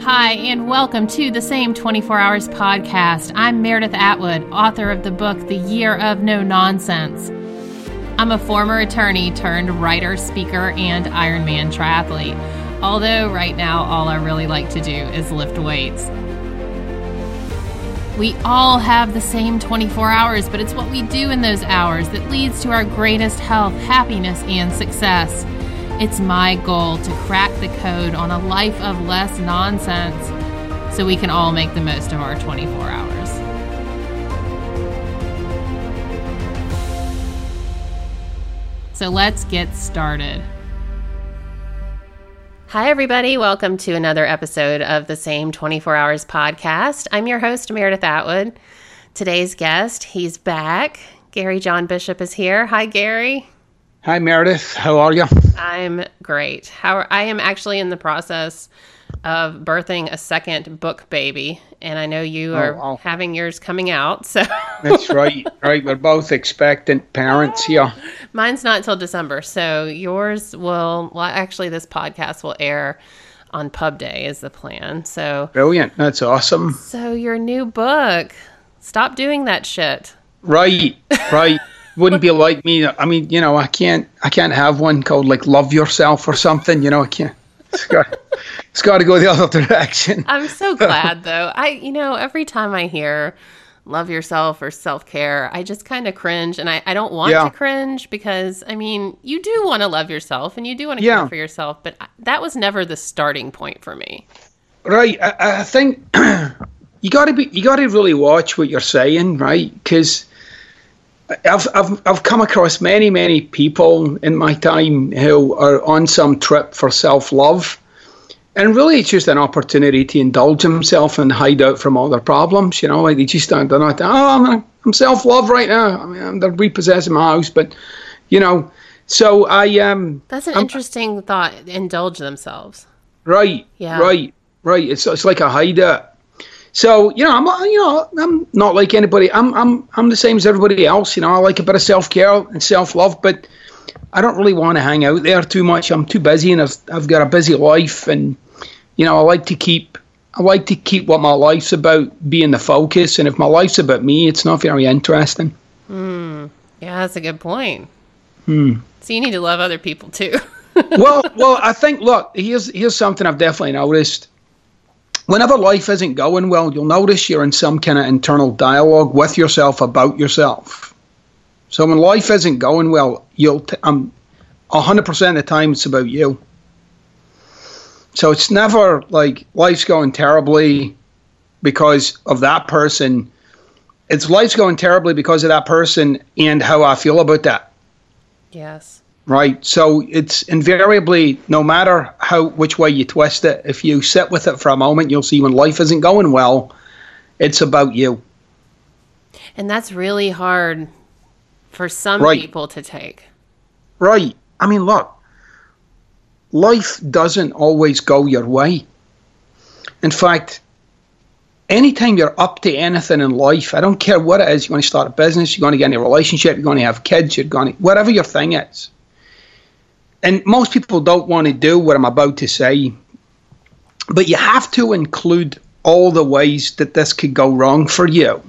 Hi, and welcome to the Same 24 Hours podcast. I'm Meredith Atwood, author of the book The Year of No Nonsense. I'm a former attorney turned writer, speaker, and Ironman triathlete. Although, right now, all I really like to do is lift weights. We all have the same 24 hours, but it's what we do in those hours that leads to our greatest health, happiness, and success. It's my goal to crack the code on a life of less nonsense so we can all make the most of our 24 hours. So let's get started. Hi, everybody. Welcome to another episode of the Same 24 Hours podcast. I'm your host, Meredith Atwood. Today's guest, he's back. Gary John Bishop is here. Hi, Gary. Hi, Meredith. How are you? I'm great. How I am actually in the process of birthing a second book baby, and I know you oh, are oh. having yours coming out. So that's right. Right, we're both expectant parents here. Mine's not until December, so yours will. Well, actually, this podcast will air on Pub Day is the plan. So brilliant. That's awesome. So your new book. Stop doing that shit. Right. Right wouldn't be like me. I mean, you know, I can't I can't have one called like Love Yourself or something. You know, I can't. It's got, it's got to go the other direction. I'm so glad though. I you know every time I hear love yourself or self care, I just kind of cringe, and I I don't want yeah. to cringe because I mean you do want to love yourself and you do want to yeah. care for yourself, but that was never the starting point for me. Right. I, I think you got to be you got to really watch what you're saying, right? Because I've, I've, I've come across many, many people in my time who are on some trip for self love. And really, it's just an opportunity to indulge himself and hide out from all their problems. You know, like they just don't, they're not, oh, I'm, I'm self love right now. I mean, they're repossessing my house. But, you know, so I. um. That's an I'm, interesting thought, indulge themselves. Right. Yeah. Right. Right. It's, it's like a hideout so you know, I'm you know I'm not like anybody. I'm I'm I'm the same as everybody else. You know, I like a bit of self care and self love, but I don't really want to hang out there too much. I'm too busy, and I've I've got a busy life, and you know, I like to keep I like to keep what my life's about being the focus. And if my life's about me, it's not very interesting. Hmm. Yeah, that's a good point. Hmm. So you need to love other people too. well, well, I think look, here's here's something I've definitely noticed whenever life isn't going well, you'll notice you're in some kind of internal dialogue with yourself about yourself. So when life isn't going well, you'll t- um, 100% of the time it's about you. So it's never like life's going terribly because of that person. It's life's going terribly because of that person and how I feel about that. Yes right? So it's invariably, no matter how which way you twist it, if you sit with it for a moment, you'll see when life isn't going well, it's about you. And that's really hard for some right. people to take. Right. I mean, look, life doesn't always go your way. In fact, anytime you're up to anything in life, I don't care what it is, you're going to start a business, you're going to get in a relationship, you're going to have kids, you're going to, whatever your thing is, and most people don't want to do what I'm about to say, but you have to include all the ways that this could go wrong for you.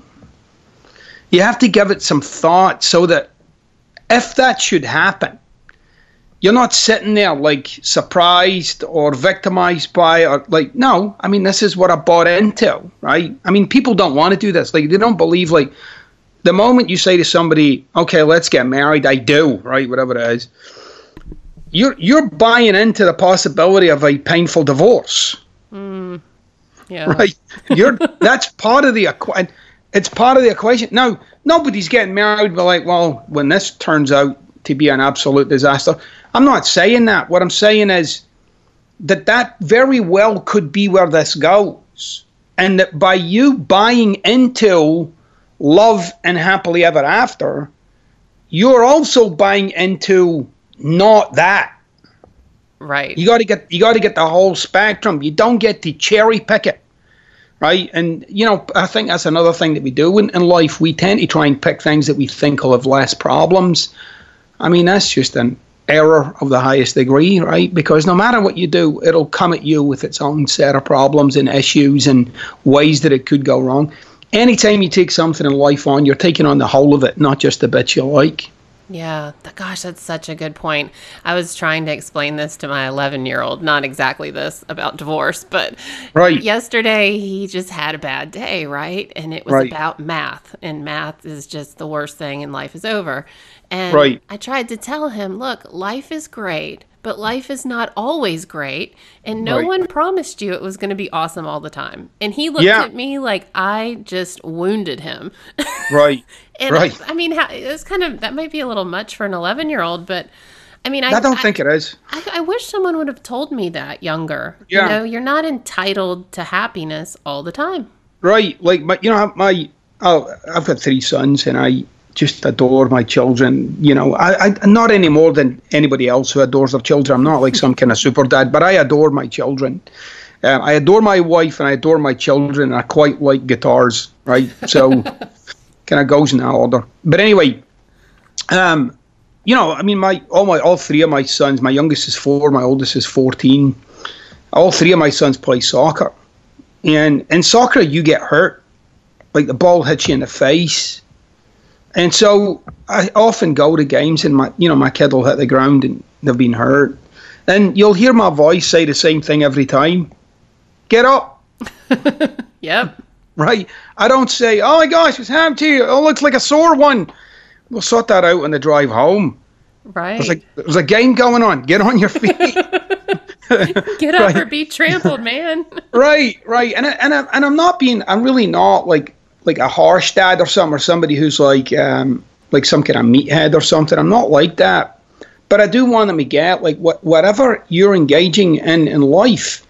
You have to give it some thought so that if that should happen, you're not sitting there like surprised or victimized by or like no i mean this is what i bought into right i mean people don't want to do this like they don't believe like the moment you say to somebody okay let's get married i do right whatever it is you're you're buying into the possibility of a painful divorce. Mm, yeah. Right. You're that's part of the equation. It's part of the equation. Now, nobody's getting married, but like, well, when this turns out to be an absolute disaster, I'm not saying that. What I'm saying is that that very well could be where this goes, and that by you buying into love and happily ever after, you're also buying into not that. Right. You got to get you got to get the whole spectrum. You don't get to cherry pick it. Right? And you know, I think that's another thing that we do in, in life. We tend to try and pick things that we think will have less problems. I mean, that's just an error of the highest degree, right? Because no matter what you do, it'll come at you with its own set of problems and issues and ways that it could go wrong. Anytime you take something in life on, you're taking on the whole of it, not just the bits you like. Yeah, gosh, that's such a good point. I was trying to explain this to my 11 year old, not exactly this about divorce, but right. yesterday he just had a bad day, right? And it was right. about math, and math is just the worst thing, and life is over. And right. I tried to tell him, look, life is great, but life is not always great. And no Right. one promised you it was going to be awesome all the time. And he looked Yeah. at me like I just wounded him. Right. and Right. I, I mean, it's kind of, that might be a little much for an 11 year old, but I mean, I, I don't I- think it is. I, I wish someone would have told me that younger. Yeah. You know, you're not entitled to happiness all the time. Right. Like my, you know, my, oh, I've got three sons, and I just adore my children. You know, I, I not any more than anybody else who adores their children. I'm not like some kind of super dad, but I adore my children. Um, I adore my wife and I adore my children. And I quite like guitars, right? So, kind of goes in that order. But anyway, um, you know, I mean, my all my all three of my sons. My youngest is four. My oldest is fourteen. All three of my sons play soccer, and in soccer you get hurt, like the ball hits you in the face, and so I often go to games and my you know my kid will hit the ground and they've been hurt, and you'll hear my voice say the same thing every time. Get up, Yep. right? I don't say, "Oh my gosh, what's happened to you? Oh, looks like a sore one." We'll sort that out on the drive home. Right. There's a there's a game going on. Get on your feet. Get up right. or be trampled, man. right, right. And I, and I, and I'm not being. I'm really not like like a harsh dad or something or somebody who's like um like some kind of meathead or something. I'm not like that. But I do want them to get like what whatever you're engaging in in life,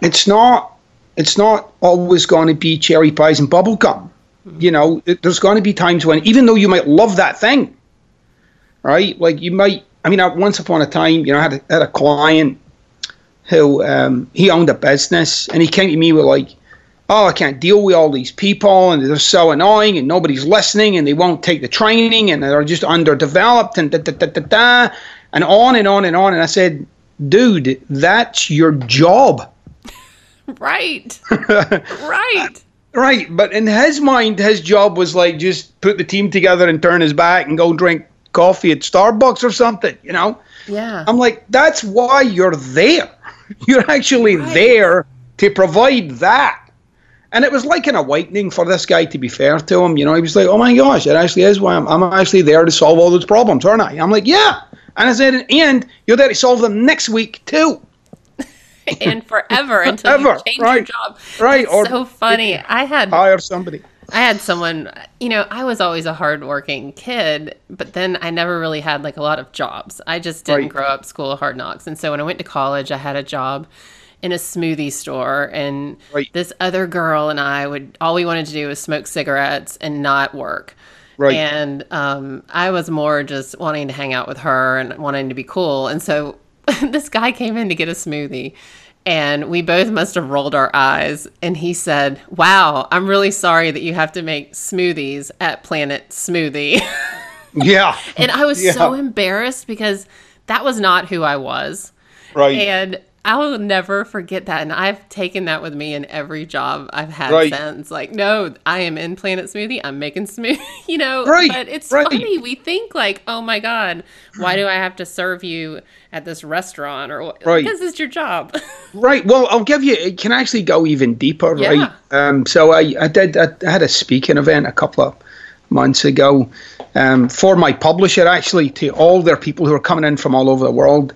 it's not it's not always going to be cherry pies and bubble gum. You know, it, there's going to be times when even though you might love that thing, right? Like you might. I mean, I, once upon a time, you know, I had a, had a client who um, he owned a business, and he came to me with like, "Oh, I can't deal with all these people, and they're so annoying, and nobody's listening, and they won't take the training, and they're just underdeveloped, and da da da da da, and on and on and on." And I said, "Dude, that's your job." right. right. Right, but in his mind, his job was like just put the team together and turn his back and go drink coffee at Starbucks or something, you know? Yeah. I'm like, that's why you're there. You're actually Right. there to provide that. And it was like an awakening for this guy, to be fair to him. You know, he was like, oh my gosh, it actually is why I'm, I'm actually there to solve all those problems, aren't I? I'm like, yeah. And I said, and you're there to solve them next week, too. and forever until Ever, you change right, your job. right, It's or- so funny. I had Hire somebody. I had someone, you know, I was always a hardworking kid, but then I never really had like a lot of jobs. I just didn't Right. grow up school of hard knocks. And so when I went to college, I had a job in a smoothie store and Right. this other girl and I would all we wanted to do was smoke cigarettes and not work. Right. And um, I was more just wanting to hang out with her and wanting to be cool. And so this guy came in to get a smoothie. And we both must have rolled our eyes. And he said, Wow, I'm really sorry that you have to make smoothies at Planet Smoothie. Yeah. and I was so embarrassed because that was not who I was. Right. And I'll never forget that. And I've taken that with me in every job I've had Right. since. Like, no, I am in Planet Smoothie. I'm making smoothie, you know? Right, But it's right. funny. We think, like, oh my God, why do I have to serve you at this restaurant? Or what? Right. Because it's your job. Right. Well, I'll give you. It can actually go even deeper, Yeah. right? Um, so I, I did. I had a speaking event a couple of months ago um, for my publisher, actually, to all their people who are coming in from all over the world,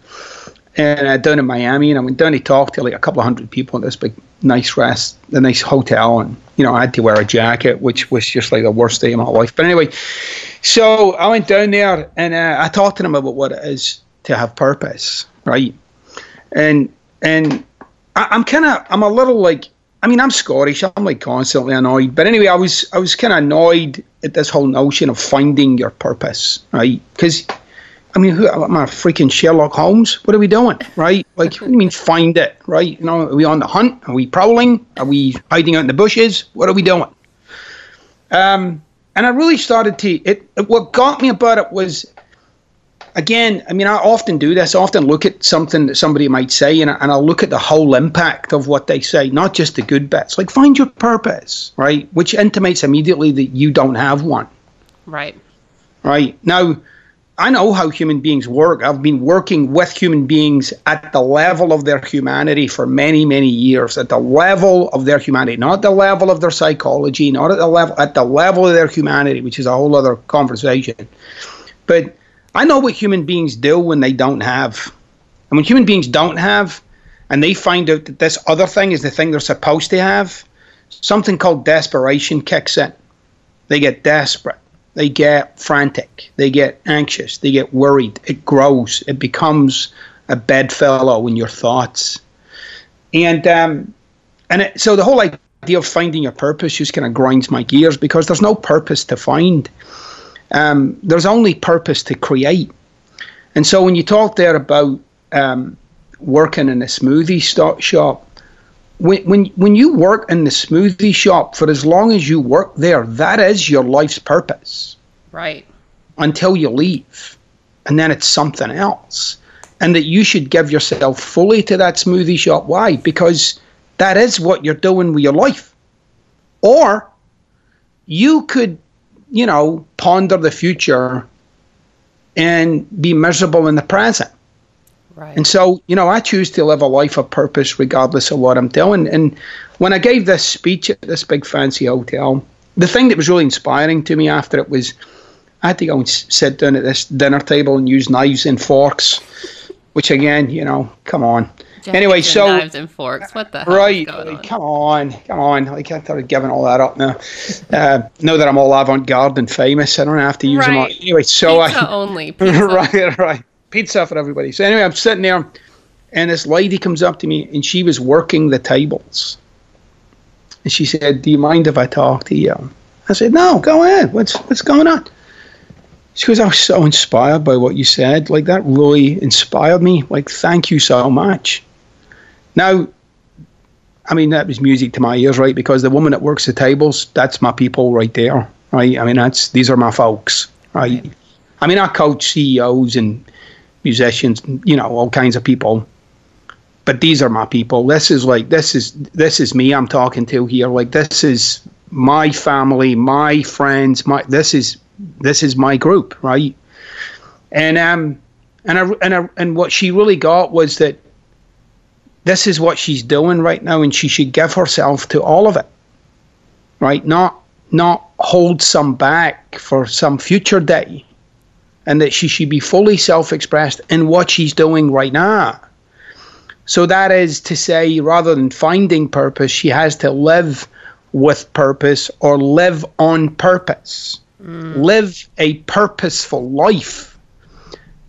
and uh, down in Miami. And I went down to talk to like a couple of hundred people at this big, nice rest, a nice hotel, and you know I had to wear a jacket, which was just like the worst day of my life. But anyway, so I went down there and uh, I talked to them about what it is to have purpose, right? And and I, I'm kind of I'm a little like I mean I'm Scottish. I'm like constantly annoyed. But anyway, I was I was kind of annoyed at this whole notion of finding your purpose, right? Because I mean, who am I freaking Sherlock Holmes? What are we doing, right? Like, what do you mean find it, right? You know, are we on the hunt? Are we prowling? Are we hiding out in the bushes? What are we doing? Um, and I really started to it. it what got me about it was again, I mean, I often do this. I often look at something that somebody might say, and, and I'll look at the whole impact of what they say, not just the good bits. Like, find your purpose, right? Which intimates immediately that you don't have one. Right. Right. Now, I know how human beings work. I've been working with human beings at the level of their humanity for many, many years. At the level of their humanity, not the level of their psychology, not at the level at the level of their humanity, which is a whole other conversation. But I know what human beings do when they don't have. And when human beings don't have, and they find out that this other thing is the thing they're supposed to have, something called desperation kicks in. They get desperate they get frantic, they get anxious, they get worried. It grows, it becomes a bedfellow in your thoughts. And um, and it, so the whole idea of finding your purpose just kind of grinds my gears because there's no purpose to find. Um, there's only purpose to create. And so when you talk there about um, working in a smoothie shop, when, when when you work in the smoothie shop for as long as you work there, that is your life's purpose. Right. Until you leave. And then it's something else. And that you should give yourself fully to that smoothie shop. Why? Because that is what you're doing with your life. Or you could, you know, ponder the future and be miserable in the present. Right. And so, you know, I choose to live a life of purpose regardless of what I'm doing. And when I gave this speech at this big fancy hotel, the thing that was really inspiring to me after it was I had to go and sit down at this dinner table and use knives and forks, which again, you know, come on. anyway, so knives and forks. What the hell? right? Like, come on, come on! Like I started giving all that up now. Uh, now that I'm all avant-garde and famous, I don't have to use right. them. All. Anyway, so pizza I only. Pizza. right, right pizza for everybody. So anyway, I'm sitting there, and this lady comes up to me, and she was working the tables. And she said, "Do you mind if I talk to you?" I said, "No, go ahead. What's what's going on?" She goes, "I was so inspired by what you said. Like that really inspired me. Like thank you so much." Now, I mean that was music to my ears, right? Because the woman that works the tables, that's my people right there, right? I mean that's these are my folks, right? I mean I coach CEOs and musicians, you know, all kinds of people. But these are my people. This is like this is this is me I'm talking to here. Like this is my family, my friends, my this is this is my group, right? And um and I, and I, and what she really got was that this is what she's doing right now and she should give herself to all of it. Right? Not not hold some back for some future day and that she should be fully self expressed in what she's doing right now. So that is to say, rather than finding purpose, she has to live with purpose or live on purpose, mm. live a purposeful life.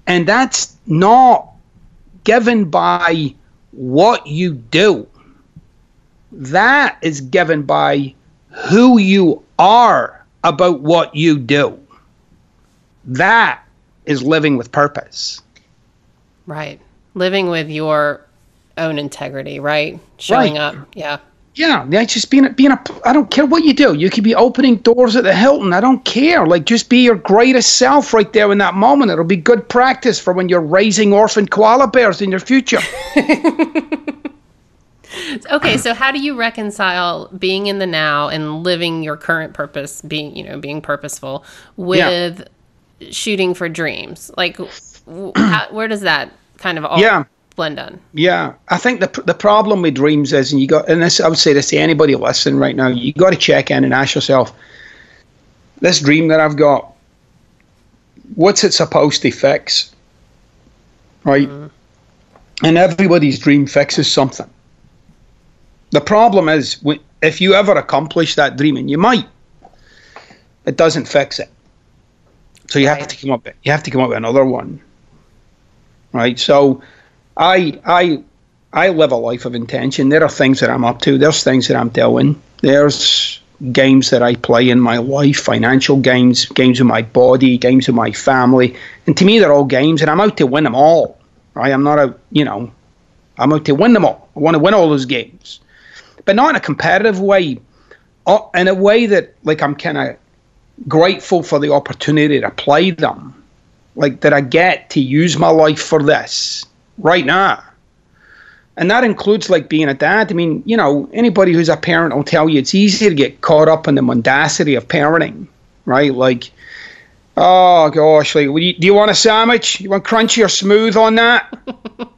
And that's not given by what you do, that is given by who you are about what you do. That is living with purpose. Right. Living with your own integrity, right? Showing right. up. Yeah. Yeah, yeah, just being a, being a. I don't care what you do. You could be opening doors at the Hilton. I don't care. Like, just be your greatest self right there in that moment. It'll be good practice for when you're raising orphan koala bears in your future. okay, so how do you reconcile being in the now and living your current purpose, being you know being purposeful, with yeah shooting for dreams? Like, how, where does that kind of all yeah. blend on? Yeah, I think the the problem with dreams is, and you got, and this I would say this to anybody listening right now, you got to check in and ask yourself, this dream that I've got, what's it supposed to fix? Right, mm. and everybody's dream fixes something. The problem is, if you ever accomplish that dream, and you might, it doesn't fix it. So you right. have to come up. You have to come up with another one, right? So, I I I live a life of intention. There are things that I'm up to. There's things that I'm doing. There's games that I play in my life, financial games, games with my body, games with my family, and to me they're all games, and I'm out to win them all. Right? I'm not out, you know, I'm out to win them all. I want to win all those games, but not in a competitive way. Uh, in a way that like I'm kind of grateful for the opportunity to play them. like that I get to use my life for this right now. And that includes like being a dad. I mean, you know, anybody who's a parent will tell you it's easy to get caught up in the mendacity of parenting, right? Like, oh gosh, like, you, do you want a sandwich? You want crunchy or smooth on that?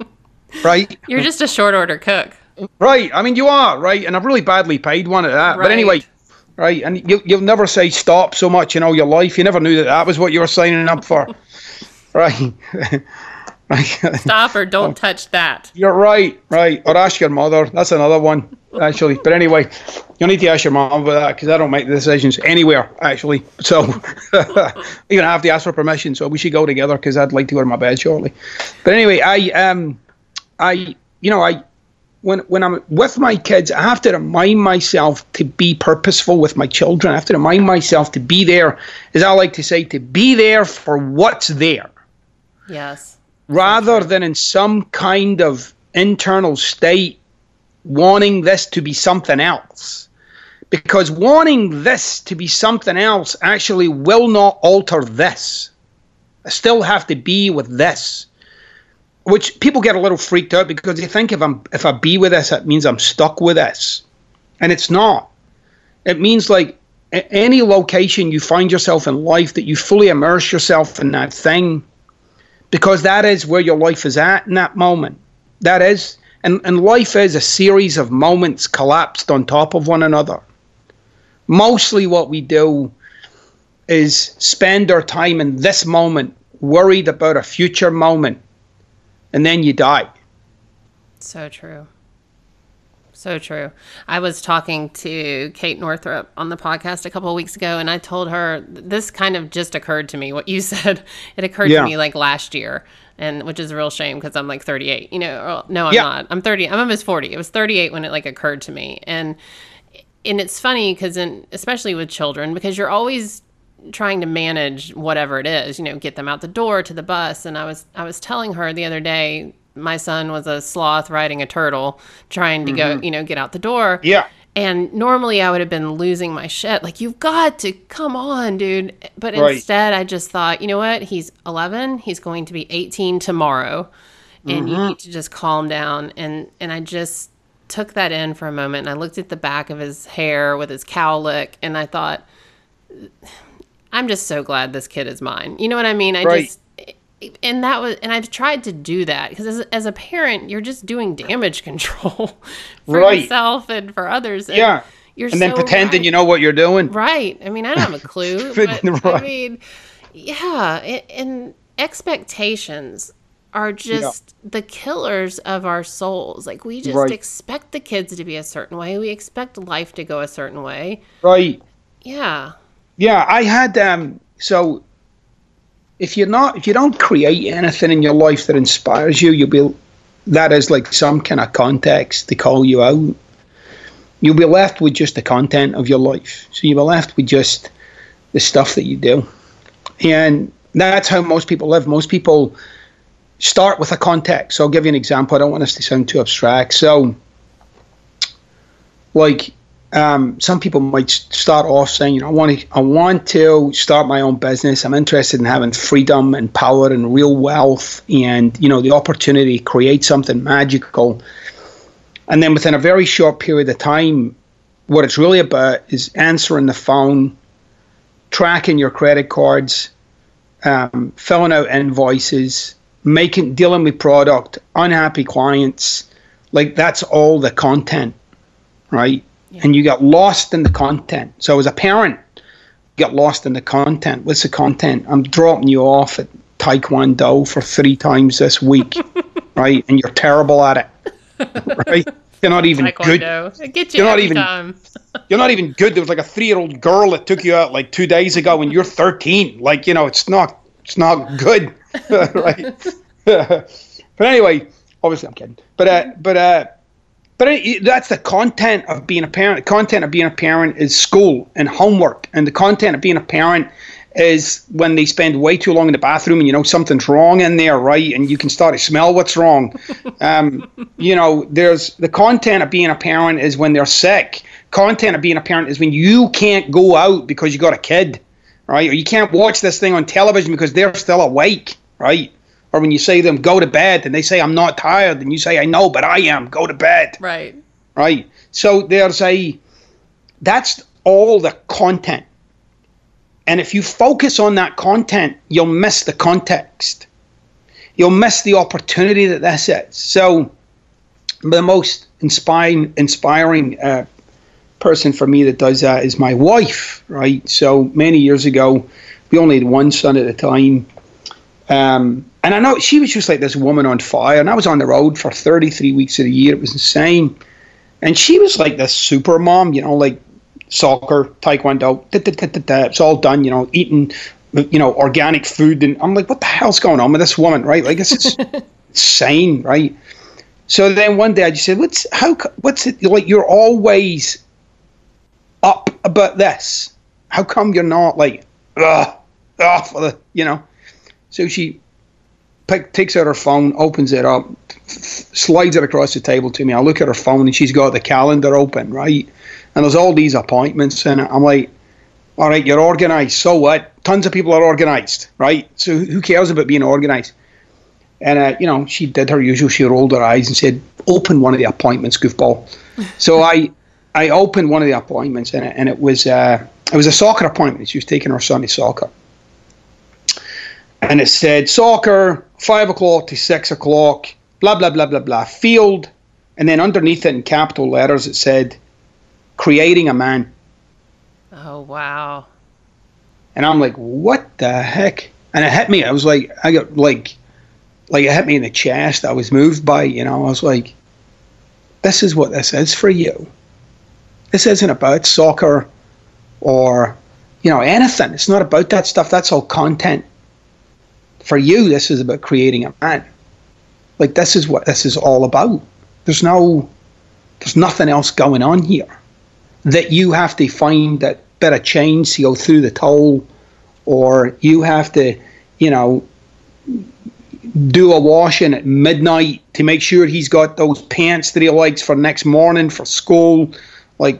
right? You're just a short order cook. Right. I mean, you are, right? And I've really badly paid one at that. Right. But anyway, right? And you, you'll never say stop so much in all your life. You never knew that that was what you were signing up for, right? Stop or don't touch that. You're right, right. Or ask your mother. That's another one, actually. But anyway, you'll need to ask your mom about that because I don't make the decisions anywhere, actually. So you even I have to ask for permission. So we should go together because I'd like to go to my bed shortly. But anyway, I um, I you know I when when I'm with my kids, I have to remind myself to be purposeful with my children. I have to remind myself to be there, as I like to say, to be there for what's there. Yes. Rather than in some kind of internal state wanting this to be something else. Because wanting this to be something else actually will not alter this. I still have to be with this which people get a little freaked out because they think if I'm if I be with this, it means I'm stuck with this, and it's not. It means like any location you find yourself in life that you fully immerse yourself in that thing, because that is where your life is at in that moment. That is, and and life is a series of moments collapsed on top of one another. Mostly, what we do is spend our time in this moment, worried about a future moment and then you die. So true. So true. I was talking to Kate Northrup on the podcast a couple of weeks ago, and I told her this kind of just occurred to me. What you said, it occurred yeah. to me like last year, and which is a real shame because I'm like 38. You know, no, I'm yeah. not. I'm 30. I'm almost 40. It was 38 when it like occurred to me, and and it's funny because in especially with children because you're always trying to manage whatever it is, you know, get them out the door to the bus. And I was I was telling her the other day, my son was a sloth riding a turtle, trying to mm-hmm. go, you know, get out the door. Yeah. And normally I would have been losing my shit. Like, you've got to come on, dude. But right. instead, I just thought, you know what? He's 11. He's going to be 18 tomorrow. And mm-hmm. you need to just calm down. And, and I just took that in for a moment. And I looked at the back of his hair with his cowlick. And I thought, I'm just so glad this kid is mine. You know what I mean? I right. just and that was and I've tried to do that because as, as a parent, you're just doing damage control for right. yourself and for others. And yeah. You're and so then pretending right. you know what you're doing. Right. I mean, I don't have a clue. but, right. I mean, yeah, and expectations are just yeah. the killers of our souls. Like we just right. expect the kids to be a certain way. We expect life to go a certain way. Right. Yeah. Yeah, I had um so if you're not if you don't create anything in your life that inspires you, you'll be that is like some kind of context to call you out. You'll be left with just the content of your life. So you'll be left with just the stuff that you do. And that's how most people live. Most people start with a context. So I'll give you an example. I don't want us to sound too abstract. So like um, some people might start off saying, you know, I want to, I want to start my own business. I'm interested in having freedom and power and real wealth, and you know, the opportunity to create something magical. And then within a very short period of time, what it's really about is answering the phone, tracking your credit cards, um, filling out invoices, making dealing with product, unhappy clients. Like that's all the content, right? Yeah. and you got lost in the content. So as a parent, get lost in the content. What's the content? I'm dropping you off at Taekwondo for three times this week, right? And you're terrible at it, right? You're not even Taekwondo. good. Get you are not even. you're not even good. There was like a three-year-old girl that took you out like two days ago, and you're 13. Like you know, it's not. It's not good, right? but anyway, obviously I'm kidding. But uh, but uh, but it, that's the content of being a parent. The content of being a parent is school and homework, and the content of being a parent is when they spend way too long in the bathroom and you know something's wrong in there, right? And you can start to smell what's wrong. Um, you know, there's the content of being a parent is when they're sick. Content of being a parent is when you can't go out because you got a kid, right? Or you can't watch this thing on television because they're still awake, right? Or when you say to them, go to bed, and they say, I'm not tired, and you say, I know, but I am, go to bed. Right. Right. So there's a, that's all the content. And if you focus on that content, you'll miss the context. You'll miss the opportunity that this is. So, the most inspiring, inspiring uh, person for me that does that is my wife, right? So many years ago, we only had one son at the time. Um, and I know she was just like this woman on fire. And I was on the road for 33 weeks of the year. It was insane. And she was like this super mom, you know, like soccer, taekwondo, da, da, da, it's all done, you know, eating, you know, organic food. And I'm like, what the hell's going on with this woman, right? Like, it's insane, right? So then one day I just said, what's, how, what's it, like, you're always up about this. How come you're not like, ugh, ugh, for the, you know? So she pick, takes out her phone, opens it up, slides it across the table to me. I look at her phone and she's got the calendar open, right? And there's all these appointments, and I'm like, all right, you're organized. So what? Tons of people are organized, right? So who cares about being organized? And uh, you know, she did her usual. She rolled her eyes and said, "Open one of the appointments, goofball." so I I opened one of the appointments and it, and it was uh, it was a soccer appointment. She was taking her son to soccer, and it said soccer five o'clock to six o'clock, blah blah blah blah blah field, and then underneath it in capital letters it said, creating a man. Oh wow! And I'm like, what the heck? And it hit me. I was like, I got like, like it hit me in the chest. I was moved by, you know. I was like, this is what this is for you this isn't about soccer or, you know, anything. It's not about that stuff. That's all content. For you, this is about creating a man. Like this is what this is all about. There's no, there's nothing else going on here. That you have to find that bit of change to go through the toll, or you have to, you know, do a washing at midnight to make sure he's got those pants that he likes for next morning for school like,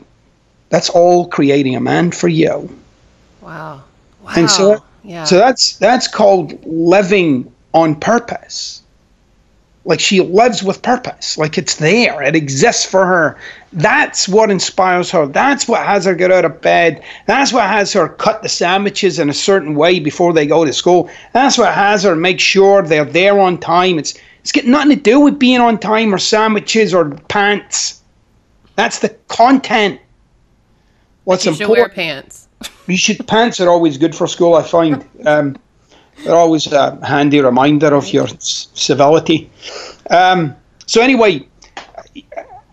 that's all creating a man for you. Wow. Wow. And so, yeah. so that's that's called living on purpose. Like she lives with purpose. Like it's there. It exists for her. That's what inspires her. That's what has her get out of bed. That's what has her cut the sandwiches in a certain way before they go to school. That's what has her make sure they're there on time. It's it's got nothing to do with being on time or sandwiches or pants. That's the content. What's you important? Should wear pants. You should. Pants are always good for school. I find um, they're always a handy reminder of your civility. Um, so anyway,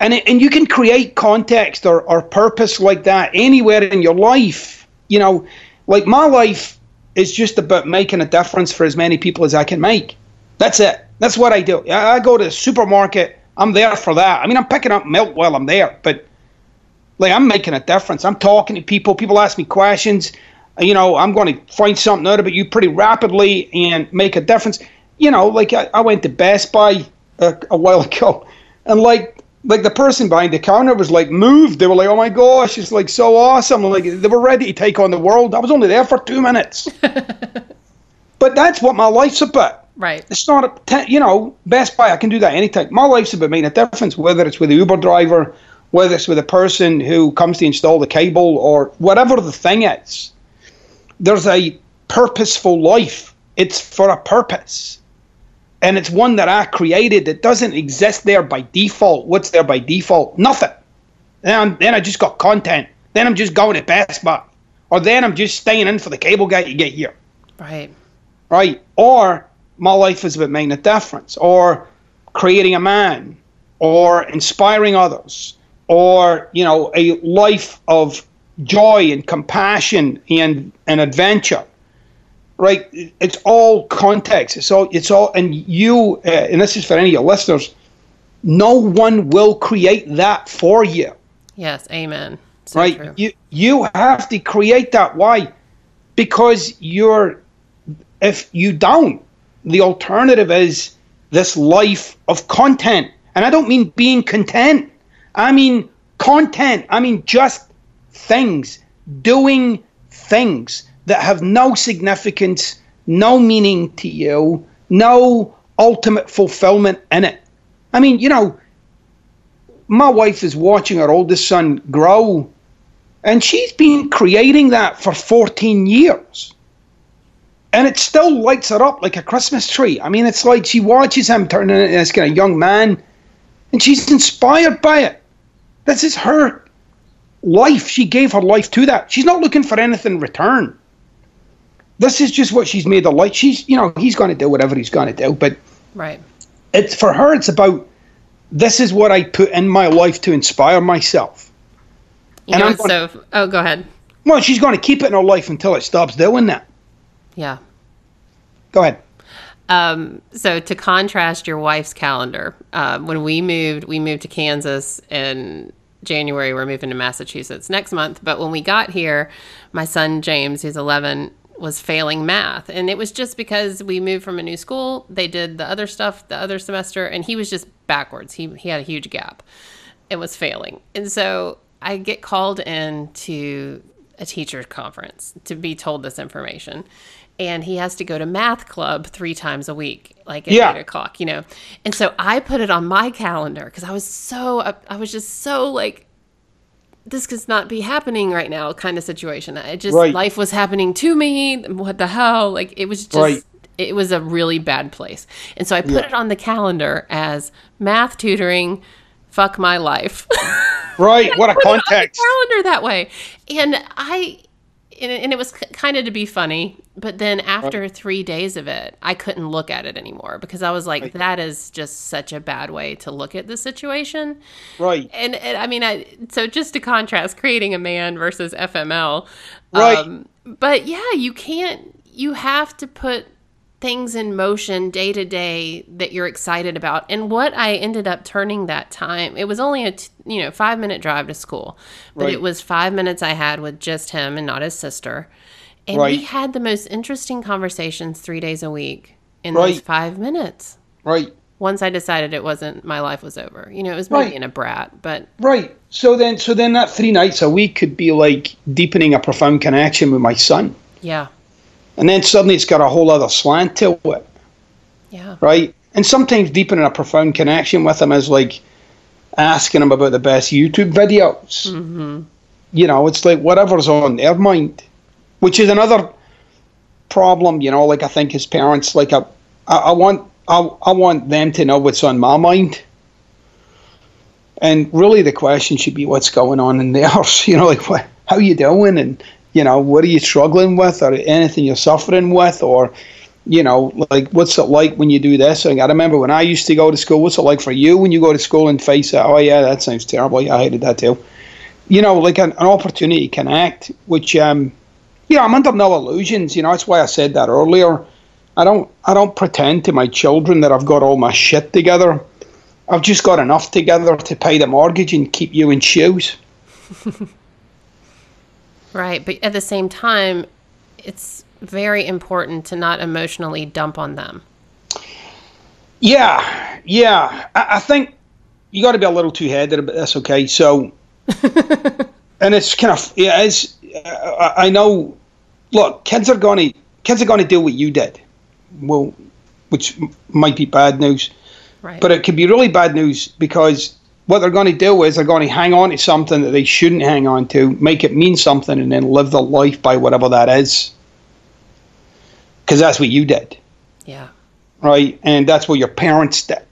and and you can create context or, or purpose like that anywhere in your life. You know, like my life is just about making a difference for as many people as I can make. That's it. That's what I do. I go to the supermarket I'm there for that. I mean, I'm picking up milk while I'm there, but like I'm making a difference. I'm talking to people. People ask me questions. You know, I'm going to find something out about you pretty rapidly and make a difference. You know, like I, I went to Best Buy a, a while ago, and like like the person behind the counter was like moved. They were like, "Oh my gosh, it's like so awesome!" Like they were ready to take on the world. I was only there for two minutes, but that's what my life's about. Right. It's not a, you know, Best Buy, I can do that anytime. My life's about making a difference, whether it's with a Uber driver, whether it's with a person who comes to install the cable or whatever the thing is. There's a purposeful life. It's for a purpose. And it's one that I created that doesn't exist there by default. What's there by default? Nothing. Then, then I just got content. Then I'm just going to Best Buy. Or then I'm just staying in for the cable guy to get here. Right. Right. Or my life is about making a difference or creating a man or inspiring others or you know a life of joy and compassion and, and adventure right? It's all context. It's all it's all and you uh, and this is for any of your listeners no one will create that for you. Yes amen. So right? true. you you have to create that. Why? Because you're if you don't the alternative is this life of content. And I don't mean being content. I mean content. I mean just things, doing things, that have no significance, no meaning to you, no ultimate fulfillment in it. I mean, you know, my wife is watching her oldest son grow, and she's been creating that for 14 years. And it still lights her up like a Christmas tree. I mean, it's like she watches him turning into this kind of young man, and she's inspired by it. This is her life. She gave her life to that. She's not looking for anything in return. This is just what she's made of life. She's, you know, he's going to do whatever he's going to do, but right. It's for her. It's about this is what I put in my life to inspire myself. You and know, I'm gonna, so oh, go ahead. Well, she's going to keep it in her life until it stops doing that. Yeah. Go ahead. Um, so to contrast your wife's calendar, uh, when we moved, we moved to Kansas in January. We're moving to Massachusetts next month. But when we got here, my son James, who's 11, was failing math. And it was just because we moved from a new school. They did the other stuff the other semester, and he was just backwards. He, he had a huge gap and was failing. And so I get called in to a teacher's conference to be told this information. And he has to go to math club three times a week, like at yeah. eight o'clock, you know. And so I put it on my calendar because I was so, I was just so like this could not be happening right now kind of situation. It just right. life was happening to me. What the hell? Like it was just right. it was a really bad place. And so I put yeah. it on the calendar as math tutoring fuck my life. right. what a context. calendar that way. And I and, and it was kind of to be funny but then after three days of it i couldn't look at it anymore because i was like right. that is just such a bad way to look at the situation. Right. And, and i mean I, so just to contrast creating a man versus fml right. um, but yeah you can't you have to put things in motion day to day that you're excited about. And what I ended up turning that time, it was only a t- you know 5 minute drive to school, but right. it was 5 minutes I had with just him and not his sister. And right. we had the most interesting conversations 3 days a week in right. those 5 minutes. Right. Once I decided it wasn't my life was over. You know, it was me being a brat, but Right. So then so then that 3 nights a week could be like deepening a profound connection with my son. Yeah and then suddenly it's got a whole other slant to it. Yeah. Right? And sometimes deepening a profound connection with them is like asking them about the best YouTube videos. Mm-hmm. You know, it's like whatever's on their mind, which is another problem. You know, like I think as parents, like I, I, want, I, I want them to know what's on my mind. And really, the question should be what's going on in theirs. You know, like what, how you doing, and you know, what are you struggling with or anything you're suffering with or, you know, like what's it like when you do this? I remember when I used to go to school, what's it like for you when you go to school and face it? Oh yeah, that sounds terrible. Yeah, I hated that too. You know, like an, an opportunity to connect, which, um, you know, I'm under no illusions. You know, that's why I said that earlier. I don't, I don't pretend to my children that I've got all my shit together. I've just got enough together to pay the mortgage and keep you in shoes. Right. But at the same time, it's very important to not emotionally dump on them. Yeah. Yeah. I, I think you got to be a little two headed, but that's okay. So, and it's kind of, yeah, it's, uh, I know, look, kids are going to, kids are going to do what you did. Well, which might be bad news. Right. But it could be really bad news because what they're going to do is they're going to hang on to something that they shouldn't hang on to, make it mean something, and then live their life by whatever that is. Because that's what you did. Yeah. Right? And that's what your parents did.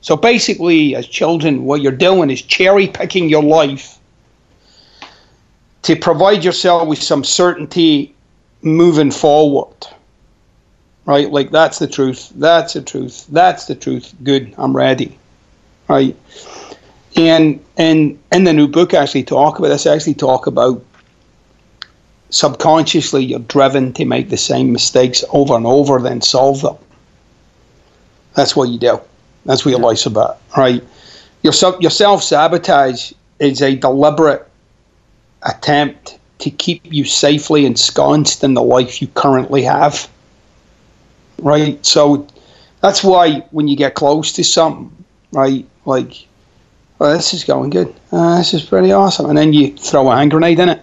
So basically, as children, what you're doing is cherry picking your life to provide yourself with some certainty moving forward. Right? Like, that's the truth. That's the truth. That's the truth. Good. I'm ready. Right? And and in the new book, I actually talk about this. I actually talk about subconsciously you're driven to make the same mistakes over and over, then solve them. That's what you do. That's what your life's about, right? Your your self sabotage is a deliberate attempt to keep you safely ensconced in the life you currently have. Right? So that's why when you get close to something, right, like well, this is going good. Uh, this is pretty awesome. And then you throw a hand grenade in it.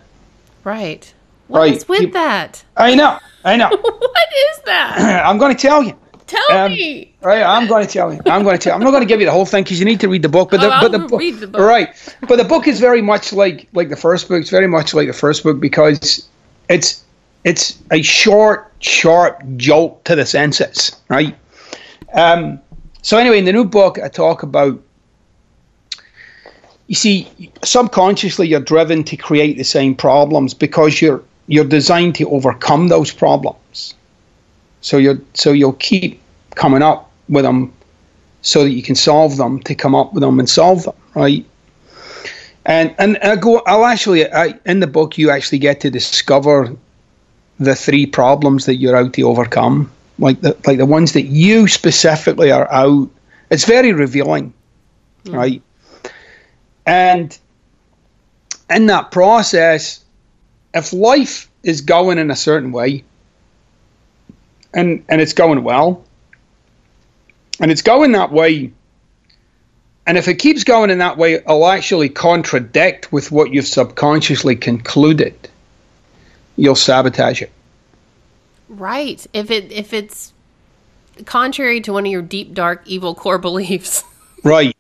Right. What right. is with You- that? I know. I know. what is that? I'm going to tell you. Tell Um, me. Right, I'm going to tell you. I'm going to tell. You. I'm not going to give you the whole thing because you need to read the book. But the, Oh, but the read the book. right? But the book is very much like like the first book. It's very much like the first book because it's it's a short, sharp jolt to the senses, right? Um. So anyway, in the new book, I talk about. You see, subconsciously, you're driven to create the same problems because you're you're designed to overcome those problems. So you so you'll keep coming up with them so that you can solve them to come up with them and solve them, right? And and I go I'll actually I, in the book you actually get to discover the three problems that you're out to overcome, like the like the ones that you specifically are out. It's very revealing, hmm. right? And in that process, if life is going in a certain way, and and it's going well, and it's going that way, and if it keeps going in that way, it'll actually contradict with what you've subconsciously concluded. You'll sabotage it. Right. If it if it's contrary to one of your deep dark evil core beliefs, Right.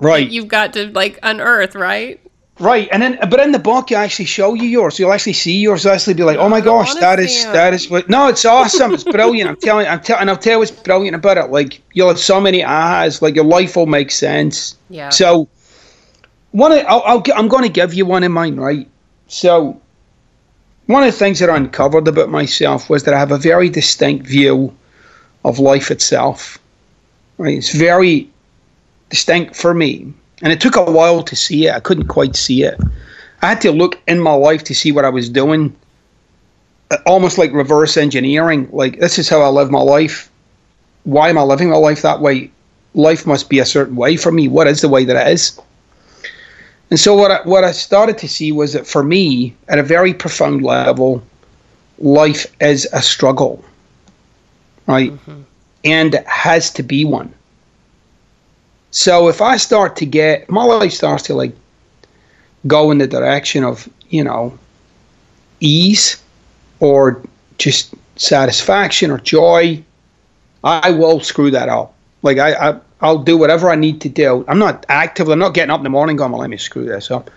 Right. you've got to like unearth, right? Right, and then but in the book you actually show you yours. You'll actually see yours. You'll actually be like, "Oh my gosh, that is that um, is what." No, it's awesome. It's brilliant. I'm telling. I'm telling. And I'll tell you what's brilliant about it. Like you'll have so many ahas. Like your life will make sense. Yeah. So, one, of- I'll, I'll i'm going to give you one in mine right? So, one of the things that I uncovered about myself was that I have a very distinct view of life itself. Right, it's very distinct for me, and it took a while to see it. I couldn't quite see it. I had to look in my life to see what I was doing, uh, almost like reverse engineering. Like this is how I live my life. Why am I living my life that way? Life must be a certain way for me. What is the way that it is? And so what I, what I started to see was that for me, at a very profound level, life is a struggle, right? And it has to be one. So if I start to get my life starts to like go in the direction of you know ease or just satisfaction or joy, I will screw that up. Like I, I I'll do whatever I need to do. I'm not active. I'm not getting up in the morning going, well, let me screw this up.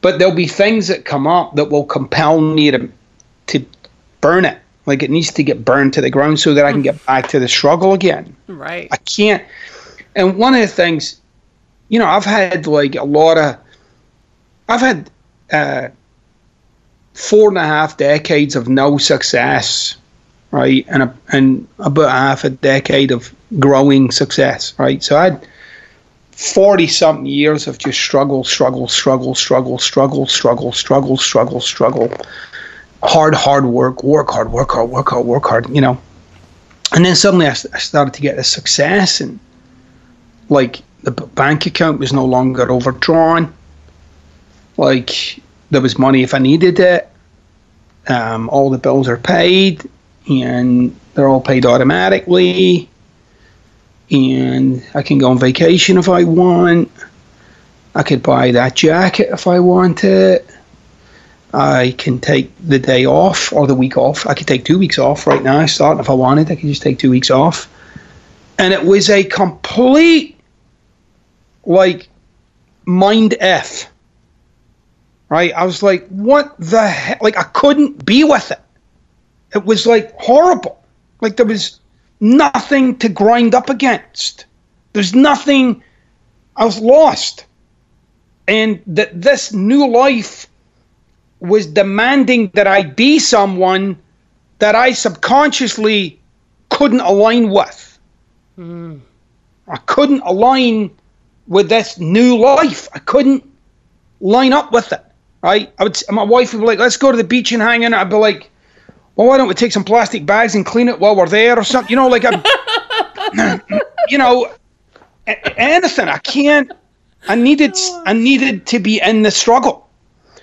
But there'll be things that come up that will compel me to to burn it. Like it needs to get burned to the ground so that I can get mm. back to the struggle again. Right. I can't. And one of the things, you know, I've had like a lot of, I've had uh, four and a half decades of no success, right, and a, and about half a decade of growing success, right. So I had forty something years of just struggle, struggle, struggle, struggle, struggle, struggle, struggle, struggle, struggle, hard, hard work, work hard, work hard, work hard, work hard, you know. And then suddenly I, started to get this success and like the bank account was no longer overdrawn. Like there was money if I needed it. Um, all the bills are paid and they're all paid automatically. And I can go on vacation if I want. I could buy that jacket if I want it. I can take the day off or the week off. I could take two weeks off right now. Starting if I wanted, I could just take two weeks off. And it was a complete, like, mind f. Right? I was like, what the heck? Like, I couldn't be with it. It was like horrible. Like, there was nothing to grind up against. There's nothing. I was lost. And that this new life was demanding that I be someone that I subconsciously couldn't align with. Hmm. I couldn't align with this new life. I couldn't line up with it. Right? I would. My wife would be like, "Let's go to the beach and hang out." I'd be like, "Well, why don't we take some plastic bags and clean it while we're there, or something?" You know, like I, you know, a- anything. I can't. I needed. I needed to be in the struggle.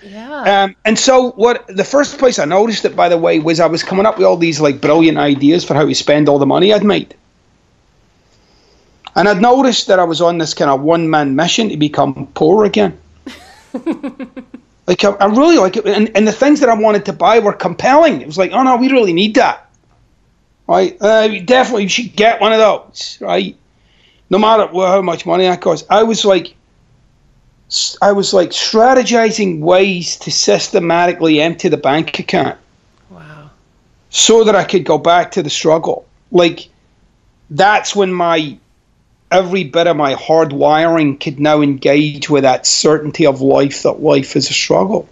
Yeah. Um, and so what the first place I noticed it by the way was I was coming up with all these like brilliant ideas for how to spend all the money I'd made. And I'd noticed that I was on this kind of one man mission to become poor again. Like I, I really like it, and, and the things that I wanted to buy were compelling. It was like, oh no, we really need that, right? Uh, definitely should get one of those, right? No matter how much money that costs. I was like, I was like strategizing ways to systematically empty the bank account. Wow. So that I could go back to the struggle. Like that's when my every bit of my hard wiring could now engage with that certainty of life that life is a struggle.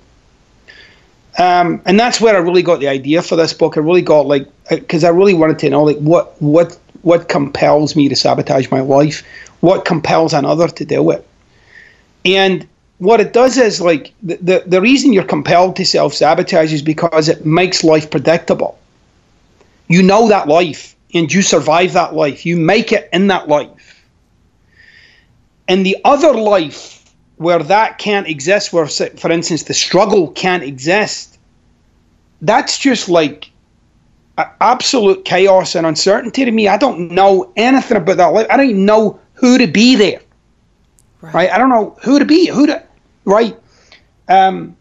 Um, and that's where I really got the idea for this book. I really got like because I really wanted to know like what what what compels me to sabotage my life, what compels another to do it, and what it does is like the the, the reason you're compelled to self sabotage is because it makes life predictable. You know that life, and you survive that life. You make it in that life in the other life where that can't exist, where, for instance, the struggle can't exist, that's just like absolute chaos and uncertainty to me. I don't know anything about that life. I don't even know who to be there. Right. right? I don't know who to be, who to, right? Um,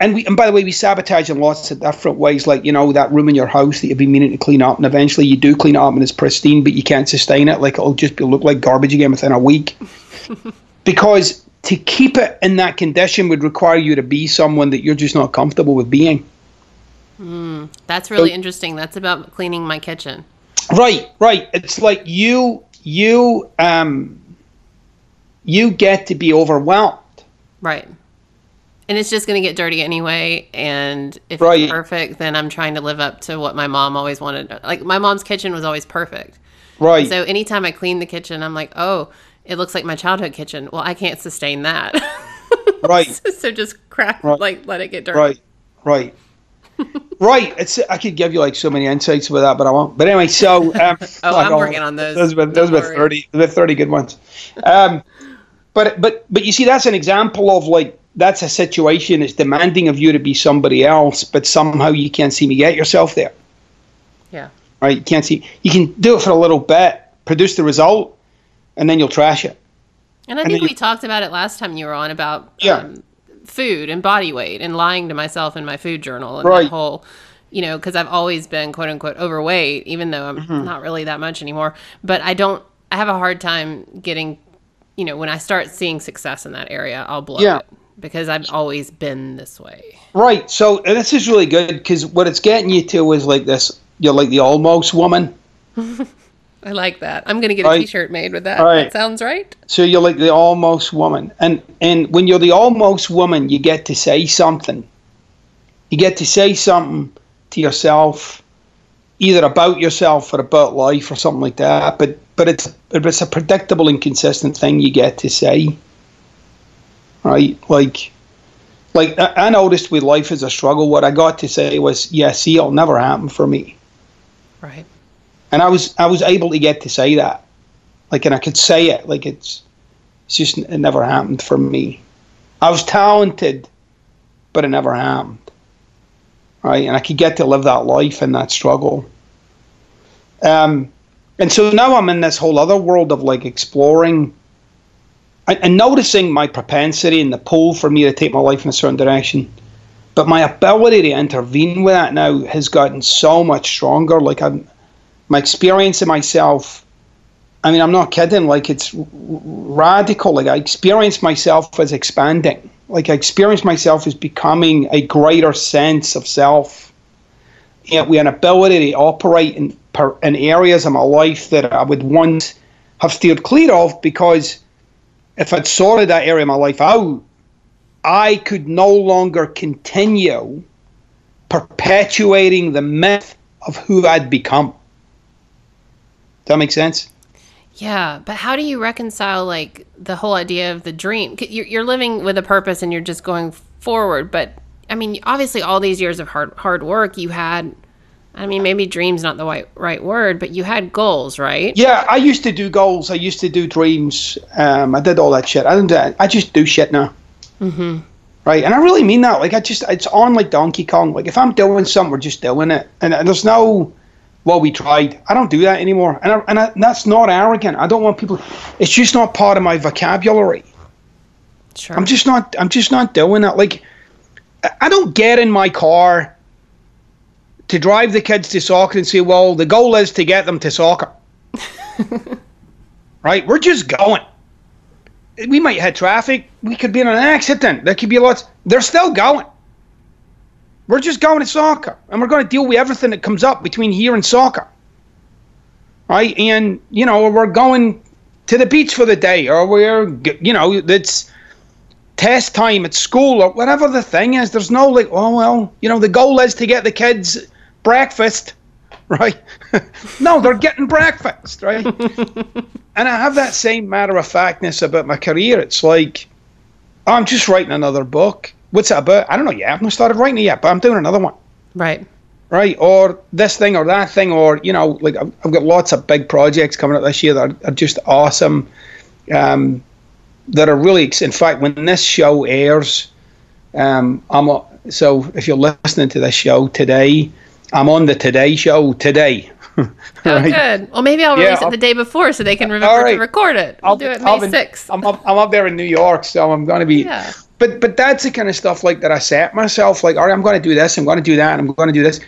and we, and by the way, we sabotage in lots of different ways. Like you know that room in your house that you've been meaning to clean up, and eventually you do clean it up and it's pristine, but you can't sustain it. Like it'll just be, look like garbage again within a week. because to keep it in that condition would require you to be someone that you're just not comfortable with being. Mm, that's really so, interesting. That's about cleaning my kitchen. Right, right. It's like you you um you get to be overwhelmed. Right. And it's just going to get dirty anyway. And if right. it's perfect, then I'm trying to live up to what my mom always wanted. Like my mom's kitchen was always perfect. Right. So anytime I clean the kitchen, I'm like, oh, it looks like my childhood kitchen. Well, I can't sustain that. Right. so, so, just crap, right. like let it get dirty. Right. Right. right. It's I could give you like so many insights with that, but I won't. But anyway, so um, oh, I'm working on those. Those about those about thirty, about thirty good ones. Um, but but but you see, that's an example of like that's a situation that's demanding of you to be somebody else, but somehow you can't seem to get yourself there. Yeah. Right. You can't see. You can do it for a little bit, produce the result, and then you'll trash it. And I think we talked about it last time you were on about yeah. Um, food and body weight and lying to myself in my food journal and right. that whole, you know, because I've always been quote unquote overweight, even though I'm mm-hmm. not really that much anymore. But I don't, I have a hard time getting, you know, when I start seeing success in that area, I'll blow yeah. it because I've always been this way. Right. So this is really good because what it's getting you to is like this, you're like the almost woman. I like that. I'm going to get a T-shirt made with that. Right. That sounds right. So you're like the almost woman, and and when you're the almost woman, you get to say something. You get to say something to yourself, either about yourself or about life or something like that. But but it's it's a predictable and consistent thing you get to say. Right, like like I noticed with life as a struggle. What I got to say was, "Yeah, see, it'll never happen for me." Right and I was I was able to get to say that, like, and I could say it like it's it's just it never happened for me. I was talented, but it never happened. Right, and I could get to live that life and that struggle. Um, and so now I'm in this whole other world of like exploring and, and noticing my propensity and the pull for me to take my life in a certain direction. But my ability to intervene with that now has gotten so much stronger. Like I'm my experience of myself I mean, I'm not kidding. Like it's radical. Like I experience myself as expanding. Like I experience myself as becoming a greater sense of self. Yet we an ability to operate in in areas of my life that I would once have steered clear of because if I'd sorted that area of my life out, I could no longer continue perpetuating the myth of who I'd become Does that make sense? Yeah, but how do you reconcile like the whole idea of the dream? You're, you're living with a purpose and you're just going forward, but I mean, obviously, all these years of hard hard work, you had. I mean, maybe dreams not the right right word, but you had goals, right? Yeah, I used to do goals. I used to do dreams. Um, I did all that shit. I don't. Do, I just do shit now. Mm-hmm. Right, and I really mean that. Like, I just it's on like Donkey Kong. Like, if I'm doing something, we're just doing it, and, and there's no well, we tried. I don't do that anymore, and I, and, I, and that's not arrogant. I don't want people. It's just not part of my vocabulary. Sure. I'm just not. I'm just not doing that. Like, I don't get in my car to drive the kids to soccer and say, well, the goal is to get them to soccer. right? We're just going. We might hit traffic. We could be in an accident. There could be lots. They're still going. We're just going to soccer, and we're going to deal with everything that comes up between here and soccer. Right? And, you know, we're going to the beach for the day, or we're, you know, it's test time at school, or whatever the thing is. There's no, like, oh, well, you know, the goal is to get the kids breakfast, right? no, they're getting breakfast, right? and I have that same matter of factness about my career. It's like, oh, I'm just writing another book. What's it about? I don't know yet. I've not started writing it yet, but I'm doing another one. Right. Right. Or this thing or that thing, or, you know, like I've, I've got lots of big projects coming up this year that are, are just awesome. Um, that are really, in fact, when this show airs, um, I'm a, so if you're listening to this show today, I'm on the Today Show today. right? Oh, good. Well, maybe I'll release yeah, it the day before so they can remember right. to record it. I'll, I'll do it May sixth. I'm up, I'm up there in New York, so I'm going to be. Yeah. But but that's the kind of stuff like that I set myself like, all right, I'm going to do this, I'm going to do that, I'm going to do this,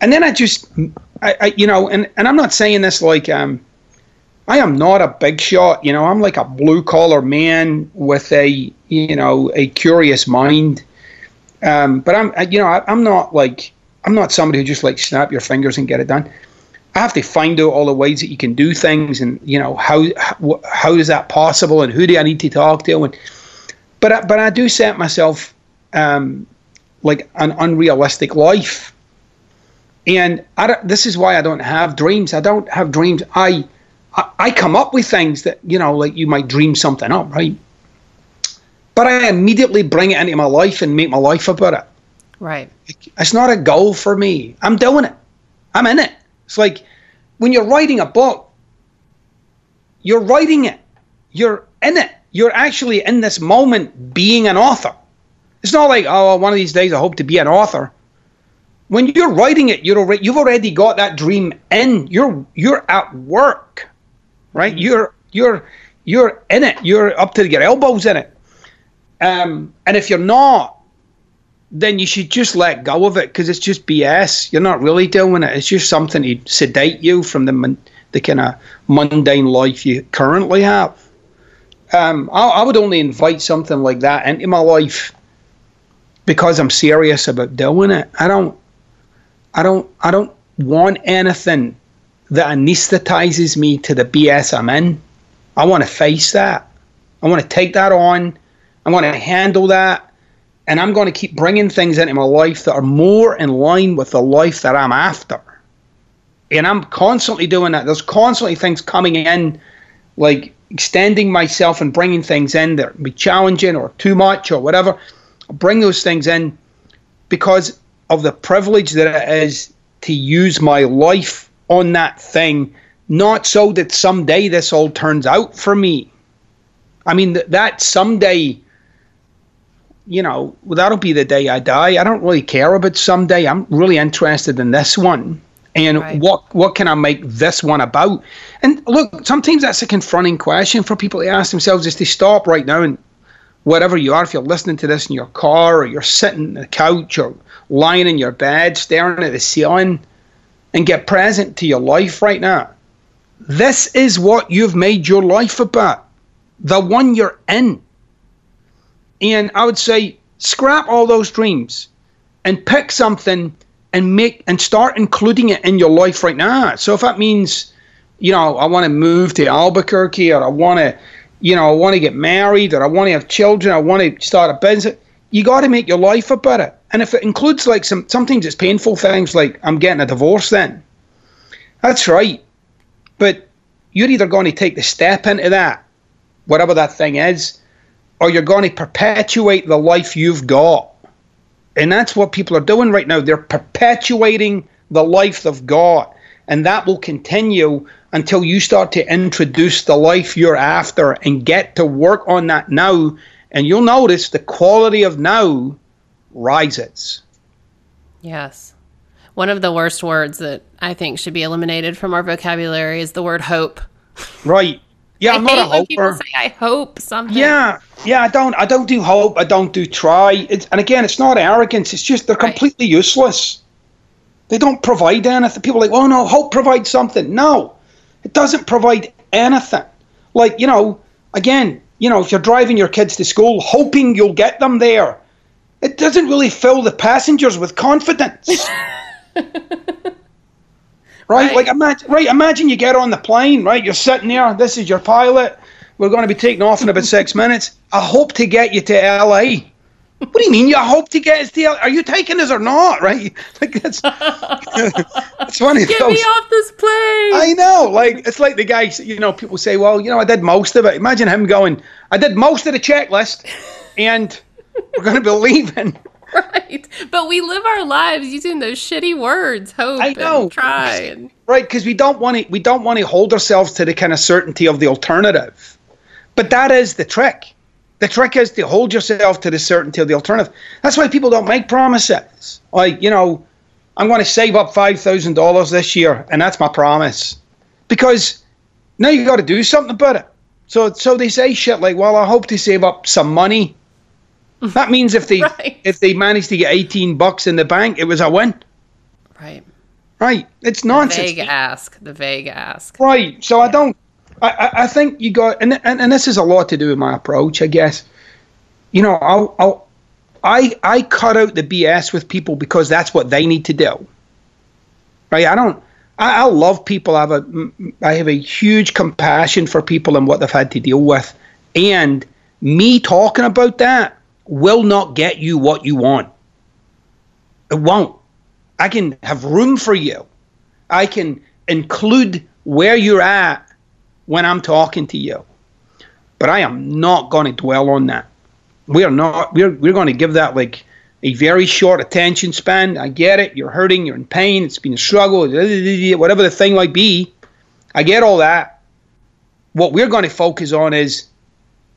and then I just, I, I you know, and and I'm not saying this like um, I am not a big shot, you know, I'm like a blue collar man with a you know a curious mind, um, but I'm you know I, I'm not like I'm not somebody who just like snap your fingers and get it done. I have to find out all the ways that you can do things, and you know how how, is that possible, and who do I need to talk to, and but I, but I do set myself um, like an unrealistic life, and I this is why I don't have dreams. I don't have dreams. I, I I come up with things that you know, like you might dream something up, right? But I immediately bring it into my life and make my life about it. Right. It's not a goal for me. I'm doing it. I'm in it. It's like when you're writing a book, you're writing it. You're in it. You're actually in this moment being an author. It's not like, oh, one of these days I hope to be an author. When you're writing it, you're already, you've already got that dream in. You're you're at work, right? Mm-hmm. You're you're you're in it. You're up to your elbows in it. Um, and if you're not, then you should just let go of it because it's just BS. You're not really doing it. It's just something to sedate you from the the kind of mundane life you currently have. Um, I, I would only invite something like that into my life because I'm serious about doing it. I don't, I don't, I don't want anything that anesthetizes me to the BS I'm in. I want to face that. I want to take that on. I want to handle that and I'm going to keep bringing things into my life that are more in line with the life that I'm after. And I'm constantly doing that. There's constantly things coming in, like extending myself and bringing things in that be challenging or too much or whatever. I'll bring those things in because of the privilege that it is to use my life on that thing, not so that someday this all turns out for me. I mean, that someday you know, that'll be the day I die. I don't really care about someday. I'm really interested in this one. And right. what what can I make this one about? And look, sometimes that's a confronting question for people to ask themselves is to stop right now and wherever you are, if you're listening to this in your car or you're sitting on the couch or lying in your bed staring at the ceiling and get present to your life right now. This is what you've made your life about. The one you're in. And I would say scrap all those dreams and pick something and make and start including it in your life right now. So if that means, you know, I want to move to Albuquerque or I want to, you know, I want to get married or I want to have children, I want to start a business, you got to make your life about it. And if it includes like some sometimes it's painful things like I'm getting a divorce then. That's right. But you're either going to take the step into that, whatever that thing is, or you're going to perpetuate the life you've got. And that's what people are doing right now. They're perpetuating the life of God. And that will continue until you start to introduce the life you're after and get to work on that now. And you'll notice the quality of now rises. Yes. One of the worst words that I think should be eliminated from our vocabulary is the word hope. Right. Yeah, I I'm not a hoper. say I hope something. Yeah, yeah, I don't, I don't do hope. I don't do try. It's, and again, it's not arrogance. It's just they're Right. completely useless. They don't provide anything. People are like, oh no, hope provides something. No, it doesn't provide anything. Like you know, again, you know, if you're driving your kids to school, hoping you'll get them there, it doesn't really fill the passengers with confidence. Right? Right. Like imagine right, imagine you get on the plane, right? You're sitting there, this is your pilot. We're going to be taking off in about six minutes. I hope to get you to LA. What do you mean? You hope to get us to LA? Are you taking us or not? Right? Like that's it's of Get those. me off this plane. I know, like it's like the guys. You know, people say, "Well, you know, I did most of it." Imagine him going, "I did most of the checklist, and we're going to be leaving." right. But we live our lives using those shitty words, hope I know. and try and right because we don't want to we don't want to hold ourselves to the kind of certainty of the alternative. But that is the trick. The trick is to hold yourself to the certainty of the alternative. That's why people don't make promises. Like you know i'm going to save up $5000 this year and that's my promise. Because now you got to do something about it. So so they say shit like well i hope to save up some money that means if they Right. if they manage to get 18 bucks in the bank it was a win right. right it's nonsense Vague ask. The vague ask. Right. So I don't. I, I, I think you got, and, and and this is a lot to do with my approach, I guess. You know, I'll, I'll I I cut out the BS with people because that's what they need to do. Right. I don't. I, I love people. I have a I have a huge compassion for people and what they've had to deal with, and me talking about that will not get you what you want. It won't. I can have room for you. I can include where you're at when I'm talking to you. But I am not going to dwell on that. We are not. We're we're going to give that like a very short attention span. I get it. You're hurting. You're in pain. It's been a struggle. Whatever the thing might be, I get all that. What we're going to focus on is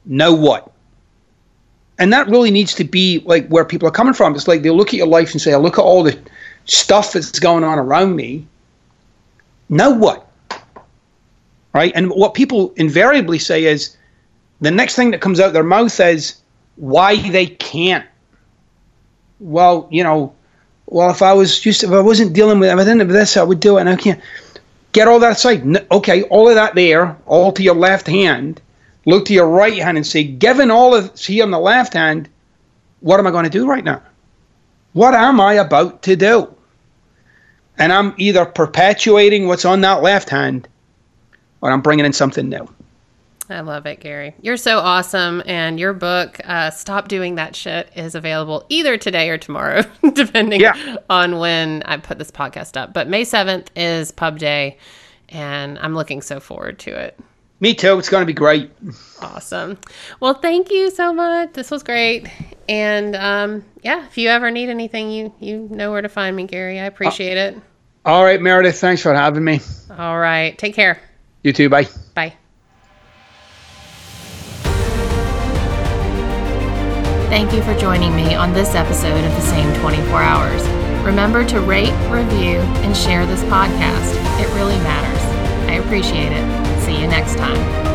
now what. And that really needs to be like where people are coming from. It's like they look at your life and say, "I look at all the stuff that's going on around me. Now what?" right? And what people invariably say is the next thing that comes out their mouth is why they can't. Well, you know, well, if I was just if I wasn't dealing with if I didn't have this, I would do it, and I can't get all that aside. Okay, all of that there, all to your left hand. Look to your right hand and say, given all of see on the left hand, what am I going to do right now? What am I about to do? And I'm either perpetuating what's on that left hand or I'm bringing in something new. I love it, Gary. You're so awesome. And your book, uh, Stop Doing That Shit, is available either today or tomorrow, depending Yeah. on when I put this podcast up. But May 7th is pub day, and I'm looking so forward to it. Me too. It's going to be great. Awesome. Well, thank you so much. This was great. And um, yeah, if you ever need anything, you you know where to find me, Gary. I appreciate it. All right, Meredith. Thanks for having me. All right. Take care. You too. Bye. Bye. Thank you for joining me on this episode of The Same 24 Hours. Remember to rate, review, and share this podcast. It really matters. I appreciate it. See you next time.